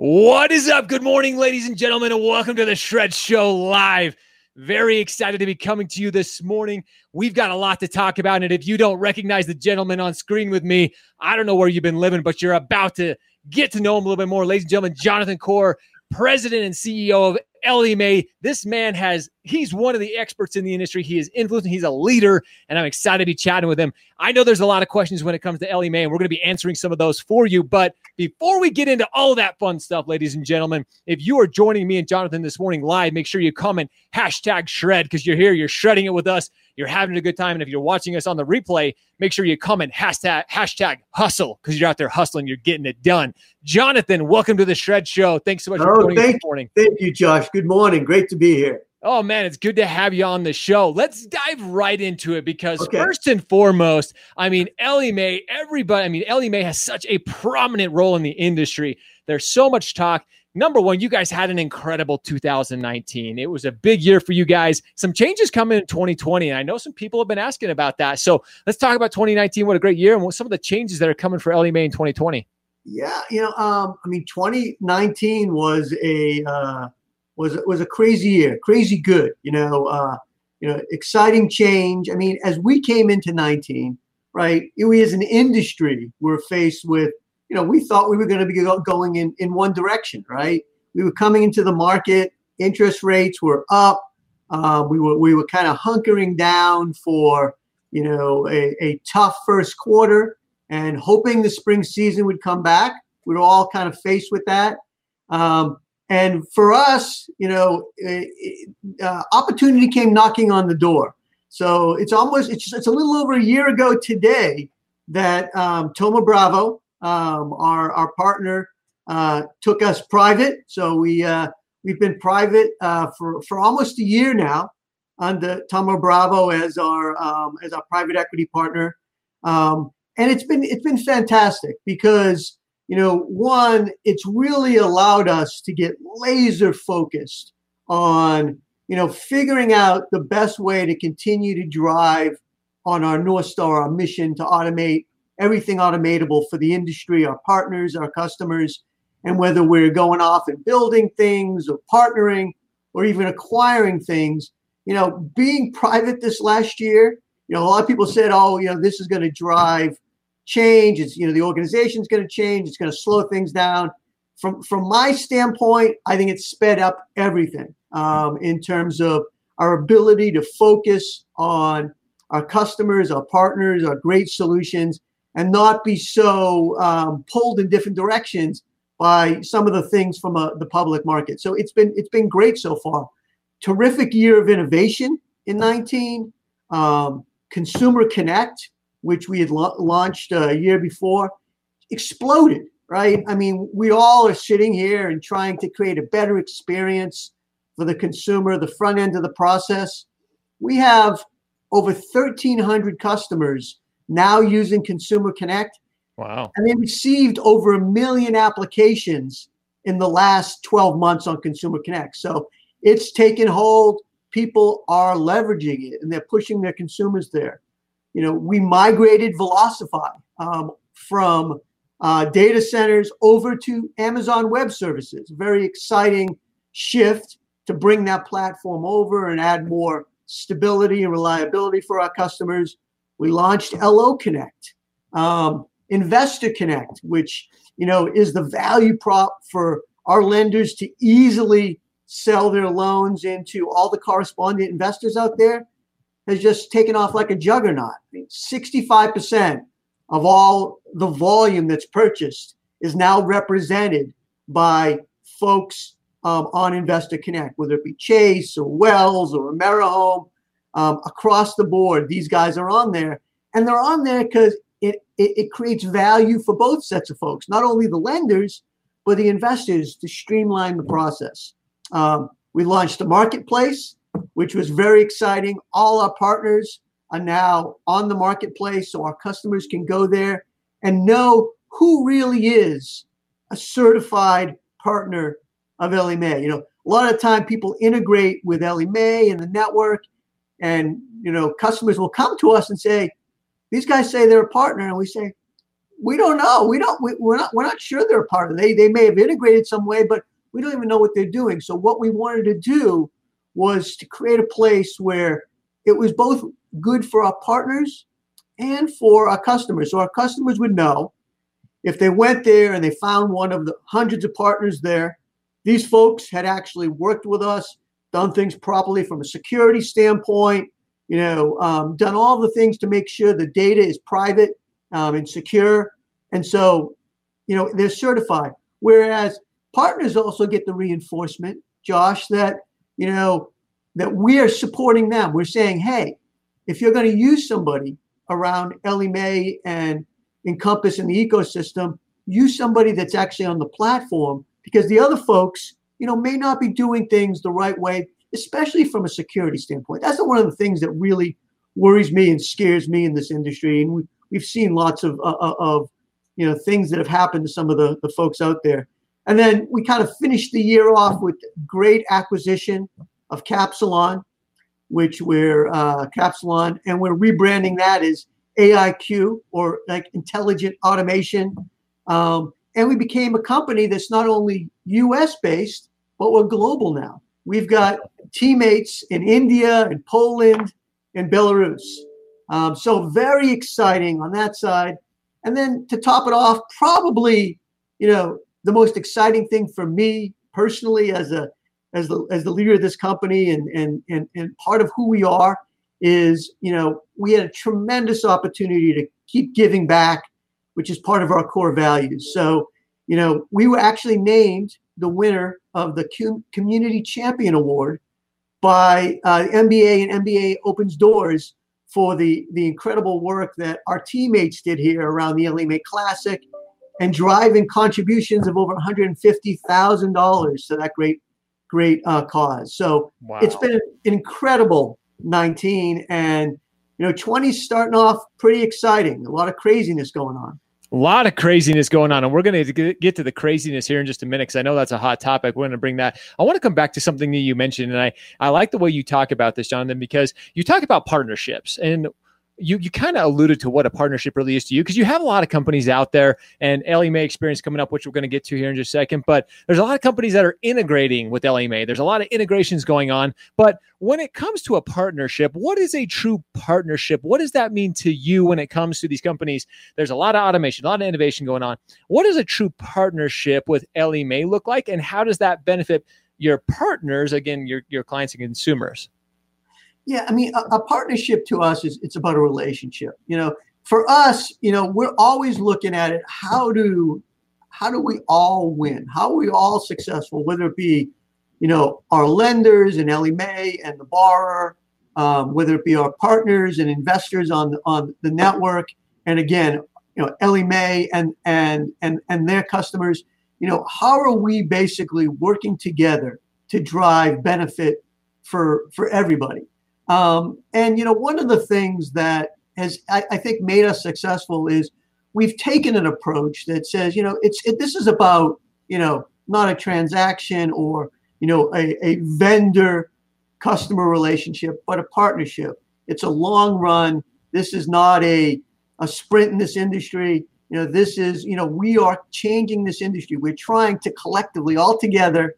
What is up? Good morning, ladies and gentlemen, and welcome to the Shred Show Live. Very excited to be coming to you this morning. We've got a lot to talk about. And if you don't recognize the gentleman on screen with me, I don't know where you've been living, but you're about to get to know him a little bit more. Ladies and gentlemen, Jonathan Corr, president and CEO of Ellie Mae. This man has, he's one of the experts in the industry. He is influencing, he's a leader, and I'm excited to be chatting with him. I know there's a lot of questions when it comes to Ellie Mae, and we're going to be answering some of those for you. But before we get into all that fun stuff, ladies and gentlemen, if you are joining me and Jonathan this morning live, make sure you comment hashtag shred because you're here, you're shredding it with us, you're having a good time. And if you're watching us on the replay, make sure you comment hashtag, hashtag hustle because you're out there hustling, you're getting it done. Jonathan, welcome to the Shred Show. Thanks so much for Oh, joining us thank, this morning. thank you, Josh. Good morning. Great to be here. Oh man, it's good to have you on the show. Let's dive right into it because Okay. first and foremost, I mean Ellie Mae, everybody, I mean Ellie Mae has such a prominent role in the industry. There's so much talk. Number one, you guys had an incredible 2019. It was a big year for you guys. Some changes coming in 2020, and I know some people have been asking about that. So let's talk about 2019. What a great year, and some of the changes that are coming for Ellie Mae in 2020. Yeah, you know, um, I mean, 2019 was a uh, was was a crazy year, crazy good. You know, uh, you know, exciting change. I mean, as we came into 19, right? We as an industry were faced with, you know, we thought we were going to be going in in one direction, right? We were coming into the market. Interest rates were up. Uh, we were we were kind of hunkering down for you know a, a tough first quarter and hoping the spring season would come back. We were all kind of faced with that. Um, and for us, you know, uh, opportunity came knocking on the door. So it's almost it's, it's a little over a year ago today that um, Thoma Bravo, um, our our partner, uh, took us private. So we uh, we've been private uh, for for almost a year now under Thoma Bravo as our um, as our private equity partner. Um, and it's been it's been fantastic because you know one it's really allowed us to get laser focused on you know figuring out the best way to continue to drive on our north star our mission to automate everything automatable for the industry our partners our customers and whether we're going off and building things or partnering or even acquiring things you know being private this last year you know a lot of people said oh you know this is going to drive change. It's you know the organization's going to change. It's going to slow things down. From from my standpoint, I think it's sped up everything um, in terms of our ability to focus on our customers, our partners, our great solutions, and not be so um, pulled in different directions by some of the things from uh, the public market. So it's been it's been great so far. Terrific year of innovation in 19. Um, Consumer Connect, which we had la- launched a year before, exploded, right? I mean, we all are sitting here and trying to create a better experience for the consumer, the front end of the process. We have over 1,300 customers now using Consumer Connect, Wow. and they received over a million applications in the last 12 months on Consumer Connect. So it's taken hold. People are leveraging it and they're pushing their consumers there you know, we migrated Velocify um, from uh, data centers over to Amazon Web Services. Very exciting shift to bring that platform over and add more stability and reliability for our customers. We launched LO Connect, um, Investor Connect, which you know is the value prop for our lenders to easily sell their loans into all the correspondent investors out there has just taken off like a juggernaut. I mean, 65% of all the volume that's purchased is now represented by folks um, on Investor Connect, whether it be Chase or Wells or AmeriHome, um, across the board. These guys are on there, and they're on there because it, it it creates value for both sets of folks, not only the lenders but the investors to streamline the process. Um, we launched a marketplace which was very exciting. All our partners are now on the marketplace, so our customers can go there and know who really is a certified partner of Ellie Mae. You know, a lot of time people integrate with Ellie Mae and the network, and you know, customers will come to us and say, "These guys say they're a partner," and we say, we don't know. We don't. We, we're not. We're not sure they're a part of. They they may have integrated some way, but we don't even know what they're doing. So what we wanted to do was to create a place where it was both good for our partners and for our customers. So our customers would know if they went there and they found one of the hundreds of partners there, these folks had actually worked with us, done things properly from a security standpoint, you know, um, done all the things to make sure the data is private um, and secure. And so, you know, they're certified. Whereas partners also get the reinforcement, Josh, that, you know, that we are supporting them. We're saying, hey, if you're going to use somebody around Ellie Mae and Encompass in the ecosystem, use somebody that's actually on the platform because the other folks, you know, may not be doing things the right way, especially from a security standpoint. That's one of the things that really worries me and scares me in this industry. And we, we've seen lots of, uh, uh of you know, things that have happened to some of the, the folks out there. And then we kind of finished the year off with great acquisition of Capsilon, which we're uh, and we're rebranding that as AIQ or like intelligent automation. Um, and we became a company that's not only US based, but we're global now. We've got teammates in India and Poland and Belarus. Um, so very exciting on that side. And then to top it off, probably, you know, the most exciting thing for me personally as a as the as the leader of this company and and and, and part of who we are is you know we had a tremendous opportunity to keep giving back which is part of our core values so you know we were actually named the winner of the community champion award by uh, MBA and MBA opens doors for the the incredible work that our teammates did here around the Mae Classic and driving contributions of over $150,000 to that great great uh, cause. So wow. it's been an incredible 19 and you know 20 starting off pretty exciting. A lot of craziness going on. A lot of craziness going on, and we're going to get to the craziness here in just a minute because I know that's a hot topic. We're going to bring that. I want to come back to something that you mentioned, and I I like the way you talk about this, Jonathan, because you talk about partnerships and you you kind of alluded to what a partnership really is to you because you have a lot of companies out there and Mae experience coming up, which we're going to get to here in just a second. But there's a lot of companies that are integrating with Mae. There's a lot of integrations going on. But when it comes to a partnership, what is a true partnership? What does that mean to you when it comes to these companies? There's a lot of automation, a lot of innovation going on. What does a true partnership with Mae look like, and how does that benefit your partners? Again, your your clients and consumers. Yeah, I mean, a, a, partnership to us is it's about a relationship. You know, for us, you know, we're always looking at it. How do how do we all win? How are we all successful? Whether it be, you know, our lenders and Ellie Mae and the borrower, um, whether it be our partners and investors on on the network, and again, you know, Ellie Mae and and and and their customers. You know, how are we basically working together to drive benefit for for everybody? Um, and you know, one of the things that has I, I, think made us successful is we've taken an approach that says, you know, it's it, this is about you know not a transaction or you know a, a vendor customer relationship, but a partnership. It's a long run. This is not a a sprint in this industry. You know, this is you know we are changing this industry. We're trying to collectively all together,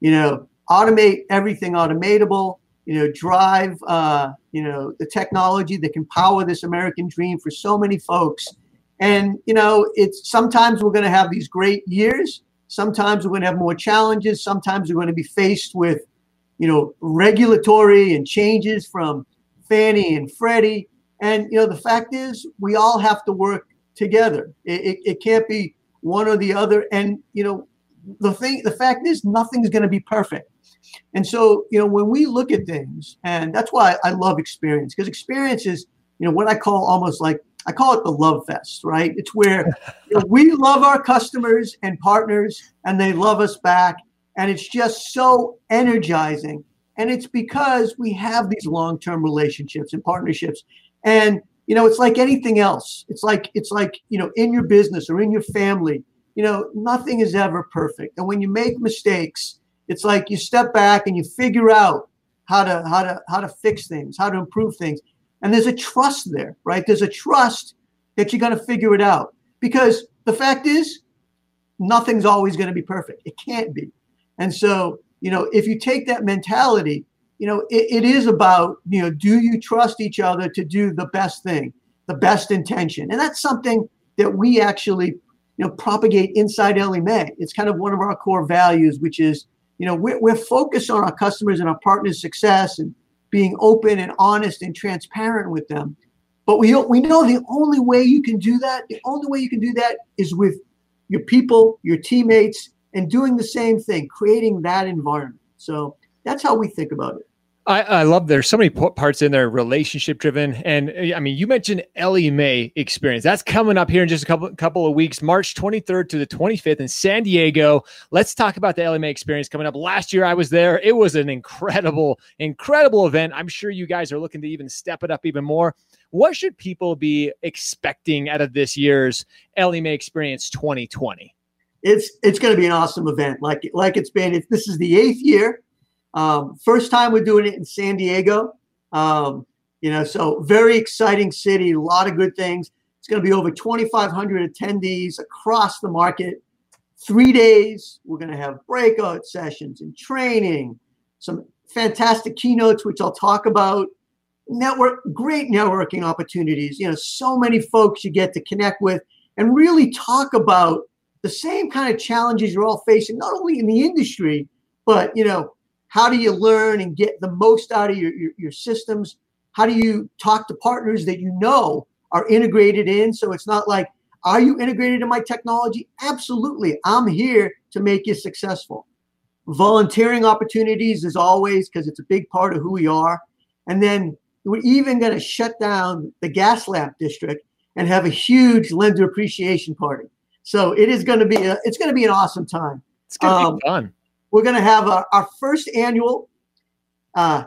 you know, automate everything automatable you know, drive, uh, you know, the technology that can power this American dream for so many folks. And, you know, it's sometimes we're going to have these great years. Sometimes we're going to have more challenges. Sometimes we're going to be faced with, you know, regulatory and changes from Fannie and Freddie. And, you know, the fact is we all have to work together. It, it, it can't be one or the other. And, you know, the thing, the fact is nothing's going to be perfect and so, you know, when we look at things, and that's why I love experience, because experience is, you know, what I call almost like I call it the love fest, right? It's where you know, we love our customers and partners, and they love us back. And it's just so energizing. And it's because we have these long term relationships and partnerships. And, you know, it's like anything else. It's like, it's like, you know, in your business or in your family, you know, nothing is ever perfect. And when you make mistakes, it's like you step back and you figure out how to how to how to fix things, how to improve things. And there's a trust there, right? There's a trust that you're going to figure it out. because the fact is, nothing's always going to be perfect. It can't be. And so, you know, if you take that mentality, you know, it, it is about, you know, do you trust each other to do the best thing, the best intention? And that's something that we actually, you know, propagate inside Ellie Mae. It's kind of one of our core values, which is, you know, we're, we're focused on our customers and our partners' success and being open and honest and transparent with them. But we, we know the only way you can do that, the only way you can do that is with your people, your teammates, and doing the same thing, creating that environment. So that's how we think about it. I, I love there's so many parts in there relationship driven and uh, I mean you mentioned Ellie Mae experience. That's coming up here in just a couple couple of weeks March 23rd to the 25th in San Diego. Let's talk about the Ellie Mae experience coming up. Last year I was there. It was an incredible incredible event. I'm sure you guys are looking to even step it up even more. What should people be expecting out of this year's Ellie Mae experience 2020 it's it's going to be an awesome event. Like like it's been if this is the eighth year um, first time we're doing it in San Diego. Um, you know, so very exciting city, a lot of good things. It's going to be over 2,500 attendees across the market. Three days, we're going to have breakout sessions and training, some fantastic keynotes, which I'll talk about. Network, great networking opportunities. You know, so many folks you get to connect with and really talk about the same kind of challenges you're all facing, not only in the industry, but you know, how do you learn and get the most out of your, your, your systems? How do you talk to partners that you know are integrated in? So it's not like, are you integrated in my technology? Absolutely. I'm here to make you successful. Volunteering opportunities is always, because it's a big part of who we are. And then we're even going to shut down the Gaslamp district and have a huge lender appreciation party. So it is going to be a, it's going to be an awesome time. It's going to um, be fun we're going to have our, our first annual uh.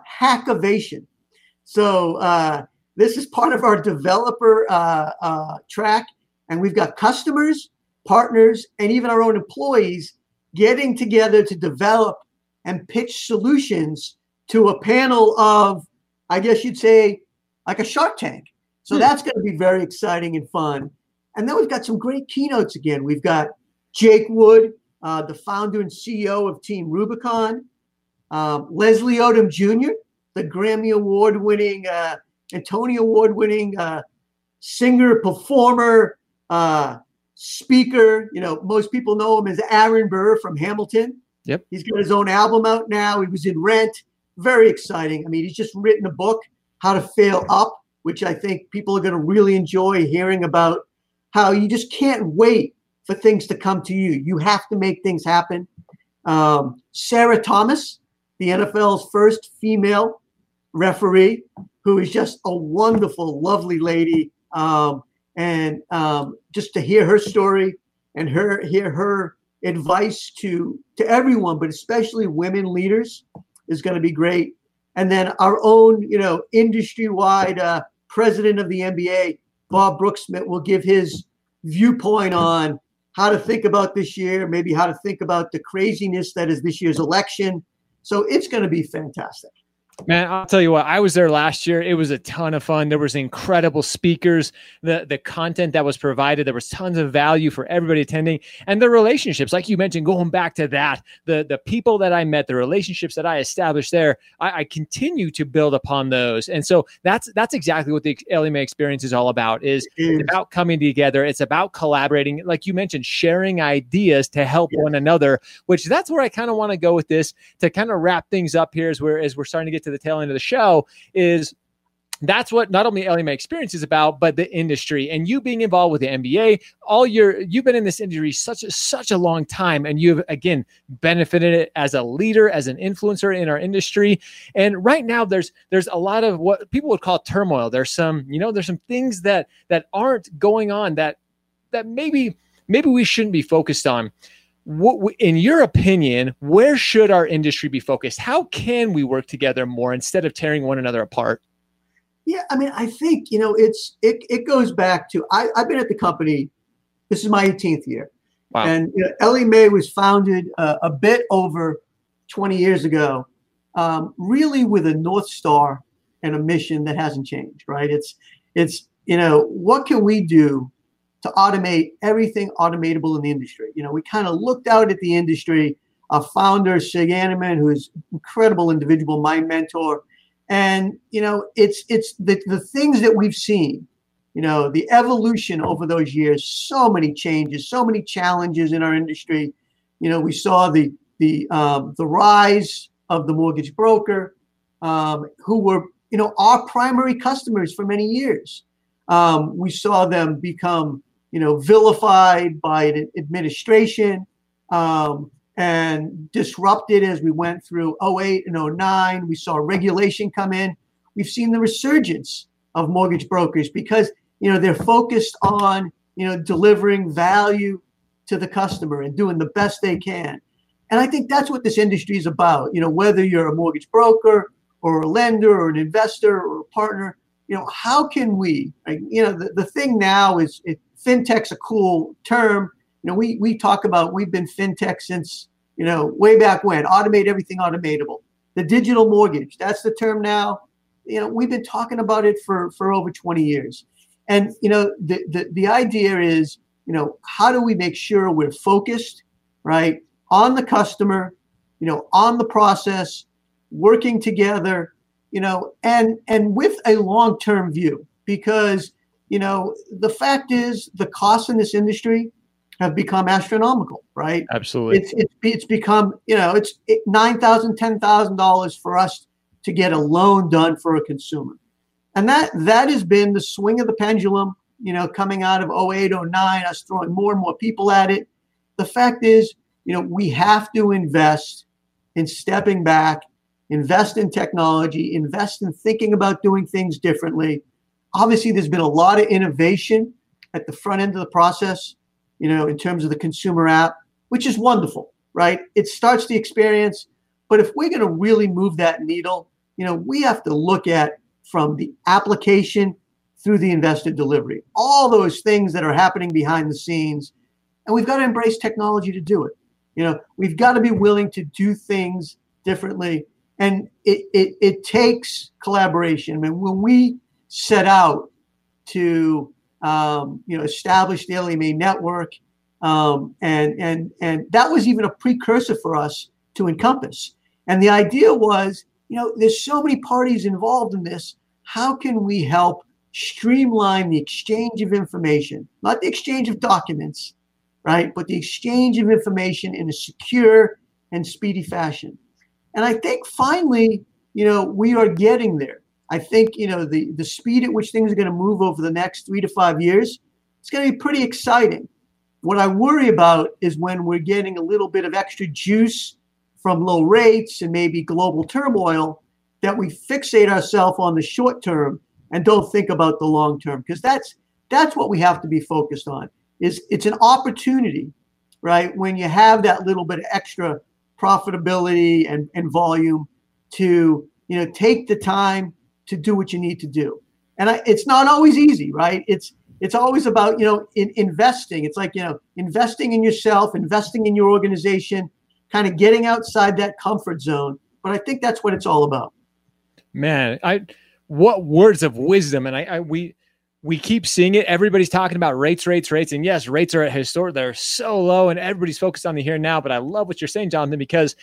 So uh, this is part of our developer uh, uh, track, and we've got customers, partners, and even our own employees getting together to develop and pitch solutions to a panel of, I guess you'd say, like a Shark Tank. So hmm. that's going to be very exciting and fun. And then we've got some great keynotes again. We've got Jake Wood, uh, the founder and CEO of Team Rubicon, um, Leslie Odom Jr., the Grammy Award winning, uh, Tony Award winning uh, singer, performer, uh, speaker. You know, most people know him as Aaron Burr from Hamilton. Yep. He's got his own album out now. He was in Rent. Very exciting. I mean, he's just written a book, How to Fail Up, which I think people are going to really enjoy hearing about how you just can't wait for things to come to you. You have to make things happen. Um, Sarah Thomas, the NFL's first female referee, who is just a wonderful, lovely lady. Um, and um, just to hear her story and her hear her advice to to everyone, but especially women leaders, is going to be great. And then our own, you know, industry-wide uh, president of the MBA, Bob Broeksmit, will give his viewpoint on how to think about this year, maybe how to think about the craziness that is this year's election. So it's going to be fantastic. Man, I'll tell you what, I was there last year. It was a ton of fun. There was incredible speakers. The the content that was provided, there was tons of value for everybody attending. And the relationships, like you mentioned, going back to that, the the people that I met, the relationships that I established there, I, I continue to build upon those. And so that's that's exactly what the Mae experience is all about. Is, is. about coming together. It's about collaborating, like you mentioned, sharing ideas to help yeah. one another, which that's where I kind of want to go with this to kind of wrap things up here as we're as we're starting to get to the tail end of the show is that's what not only Mae experience is about, but the industry and you being involved with the MBA. All your you've been in this industry such a such a long time, and you've again benefited it as a leader, as an influencer in our industry. And right now, there's there's a lot of what people would call turmoil. There's some you know there's some things that that aren't going on that that maybe maybe we shouldn't be focused on what, in your opinion, where should our industry be focused? How can we work together more instead of tearing one another apart? Yeah, I mean, I think you know it's it. It goes back to I, I've been at the company. This is my 18th year, wow. and you know, Ellie Mae was founded uh, a bit over 20 years ago, um, really with a north star and a mission that hasn't changed. Right? It's it's you know what can we do to automate everything automatable in the industry. You know, we kind of looked out at the industry. Our founder, Sig Anderman, who is incredible individual, my mentor, and you know, it's it's the, the things that we've seen, you know, the evolution over those years, so many changes, so many challenges in our industry. You know, we saw the the um, the rise of the mortgage broker, um, who were you know our primary customers for many years. Um, we saw them become you know, vilified by an administration um, and disrupted as we went through 08 and 09. We saw regulation come in. We've seen the resurgence of mortgage brokers because, you know, they're focused on, you know, delivering value to the customer and doing the best they can. And I think that's what this industry is about. You know, whether you're a mortgage broker or a lender or an investor or a partner, you know, how can we, you know, the, the thing now is it, fintech's a cool term. You know, we we talk about we've been fintech since you know way back when. Automate everything automatable. The digital mortgage, that's the term now. You know, we've been talking about it for for over 20 years. And you know, the the, the idea is, you know, how do we make sure we're focused, right, on the customer, you know, on the process, working together, you know, and and with a long-term view because you know, the fact is the costs in this industry have become astronomical, right? Absolutely. It's it's, it's become, you know, it's nine thousand, ten thousand dollars for us to get a loan done for a consumer. And that that has been the swing of the pendulum, you know, coming out of 08, 09, us throwing more and more people at it. The fact is, you know, we have to invest in stepping back, invest in technology, invest in thinking about doing things differently obviously there's been a lot of innovation at the front end of the process you know in terms of the consumer app which is wonderful right? It starts the experience but if we're going to really move that needle you know we have to look at from the application through the investor delivery all those things that are happening behind the scenes and we've got to embrace technology to do it. You know we've got to be willing to do things differently and it, it, it takes collaboration. I mean, when we set out to um, you know establish the Mae network, um, and and and that was even a precursor for us to Encompass. And the idea was, you know, there's so many parties involved in this. How can we help streamline the exchange of information, not the exchange of documents, right, but the exchange of information in a secure and speedy fashion? And I think finally, you know, we are getting there. I think you know the the speed at which things are going to move over the next three to five years. It's going to be pretty exciting. What I worry about is when we're getting a little bit of extra juice from low rates and maybe global turmoil, that we fixate ourselves on the short term and don't think about the long term because that's that's what we have to be focused on. Is it's an opportunity, right? When you have that little bit of extra profitability and, and volume to you know take the time to do what you need to do. And I, it's not always easy, right? It's it's always about you know in, investing. It's like you know investing in yourself, investing in your organization, kind of getting outside that comfort zone. But I think that's what it's all about. Man, I what words of wisdom, and I, I we we keep seeing it. Everybody's talking about rates, rates, rates, and yes, rates are at historic. They're so low, and everybody's focused on the here and now. But I love what you're saying, Jonathan, because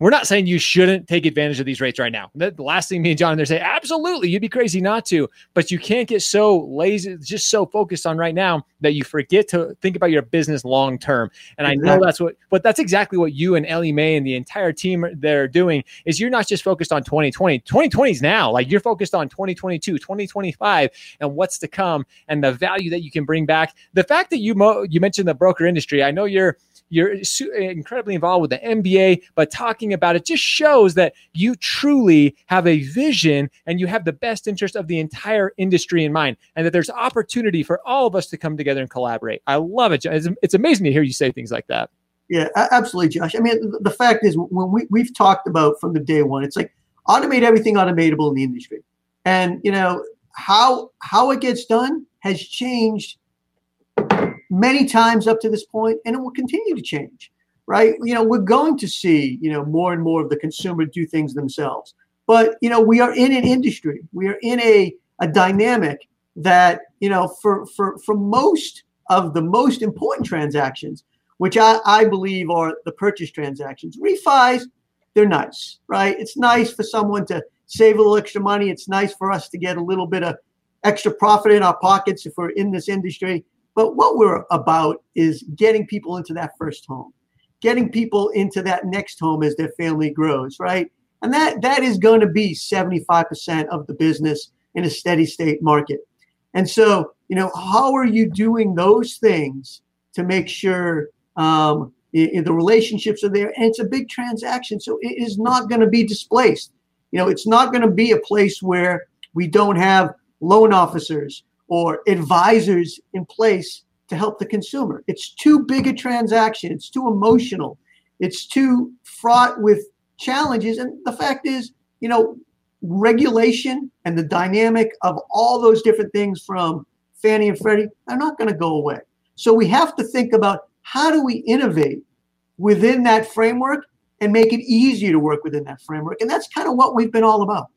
we're not saying you shouldn't take advantage of these rates right now. The, last thing me and John there say, absolutely, you'd be crazy not to. But you can't get so lazy, just so focused on right now that you forget to think about your business long term. And exactly. I know that's what, but that's exactly what you and Ellie Mae and the entire team they're doing. Is you're not just focused on 2020. 2020 is now. Like you're focused on 2022, 2025, and what's to come, and the value that you can bring back. The fact that you mo- you mentioned the broker industry, I know you're you're incredibly involved with the MBA, but talking about it just shows that you truly have a vision and you have the best interest of the entire industry in mind, and that there's opportunity for all of us to come together and collaborate. I love it. It's, it's amazing to hear you say things like that. Yeah, absolutely, Josh. I mean, the fact is, when we, we've talked about from the day one, it's like automate everything automatable in the industry. And, you know, how how it gets done has changed many times up to this point, and it will continue to change, right? You know, we're going to see, you know, more and more of the consumer do things themselves. But, you know, we are in an industry, we are in a, a dynamic that you know for for for most of the most important transactions, which I, I believe are the purchase transactions, refis they're nice, right? It's nice for someone to save a little extra money. It's nice for us to get a little bit of extra profit in our pockets if we're in this industry. But what we're about is getting people into that first home, getting people into that next home as their family grows, right? And that that is going to be 75% of the business in a steady state market. And so, you know, how are you doing those things to make sure um, the relationships are there? And it's a big transaction, so it is not going to be displaced. You know, it's not going to be a place where we don't have loan officers or advisors in place to help the consumer. It's too big a transaction. It's too emotional. It's too fraught with challenges. And the fact is, you know, regulation and the dynamic of all those different things from Fannie and Freddie are not going to go away. So we have to think about how do we innovate within that framework and make it easier to work within that framework. And that's kind of what we've been all about.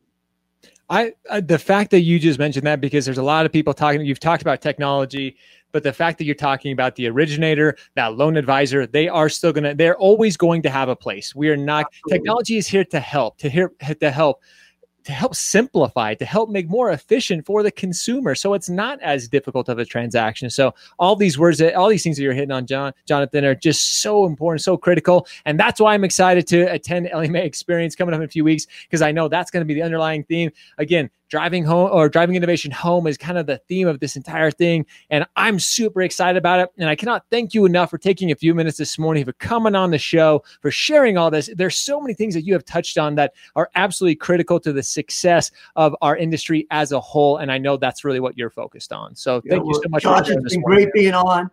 I, I, the fact that you just mentioned that because there's a lot of people talking you've talked about technology but the fact that you're talking about the originator that loan advisor they are still to they're always going to have a place we are not Absolutely. technology is here to help to here to help to help simplify, to help make more efficient for the consumer. So it's not as difficult of a transaction. So all these words, that, all these things that you're hitting on, John, Jonathan, are just so important, so critical. And that's why I'm excited to attend Ellie Mae Experience coming up in a few weeks, because I know that's going to be the underlying theme. Again, driving home or driving innovation home is kind of the theme of this entire thing. And I'm super excited about it. And I cannot thank you enough for taking a few minutes this morning, for coming on the show, for sharing all this. There's so many things that you have touched on that are absolutely critical to the success of our industry as a whole. And I know that's really what you're focused on. So thank yeah, well, you so much. Josh, it's been great being on.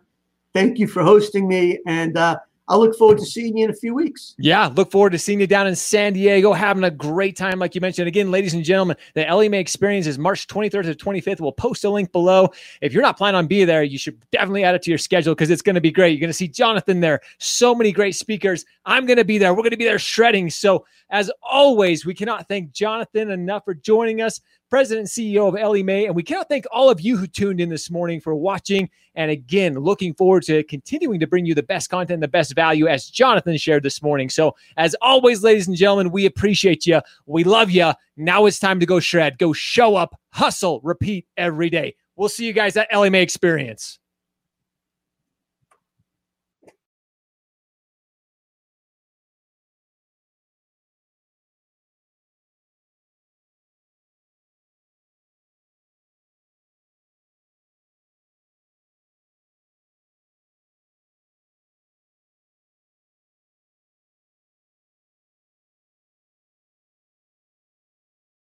Thank you for hosting me. And uh, I look forward to seeing you in a few weeks. Yeah, look forward to seeing you down in San Diego, having a great time, like you mentioned. Again, ladies and gentlemen, the Ellie Mae experience is March 23rd to 25th. We'll post a link below. If you're not planning on being there, you should definitely add it to your schedule because it's going to be great. You're going to see Jonathan there, so many great speakers. I'm going to be there. We're going to be there shredding. So, as always, we cannot thank Jonathan enough for joining us president and CEO of Ellie Mae. And we cannot thank all of you who tuned in this morning for watching. And again, looking forward to continuing to bring you the best content, the best value as Jonathan shared this morning. So, as always, ladies and gentlemen, we appreciate you. We love you. Now it's time to go shred, go show up, hustle, repeat every day. We'll see you guys at Ellie Mae Experience.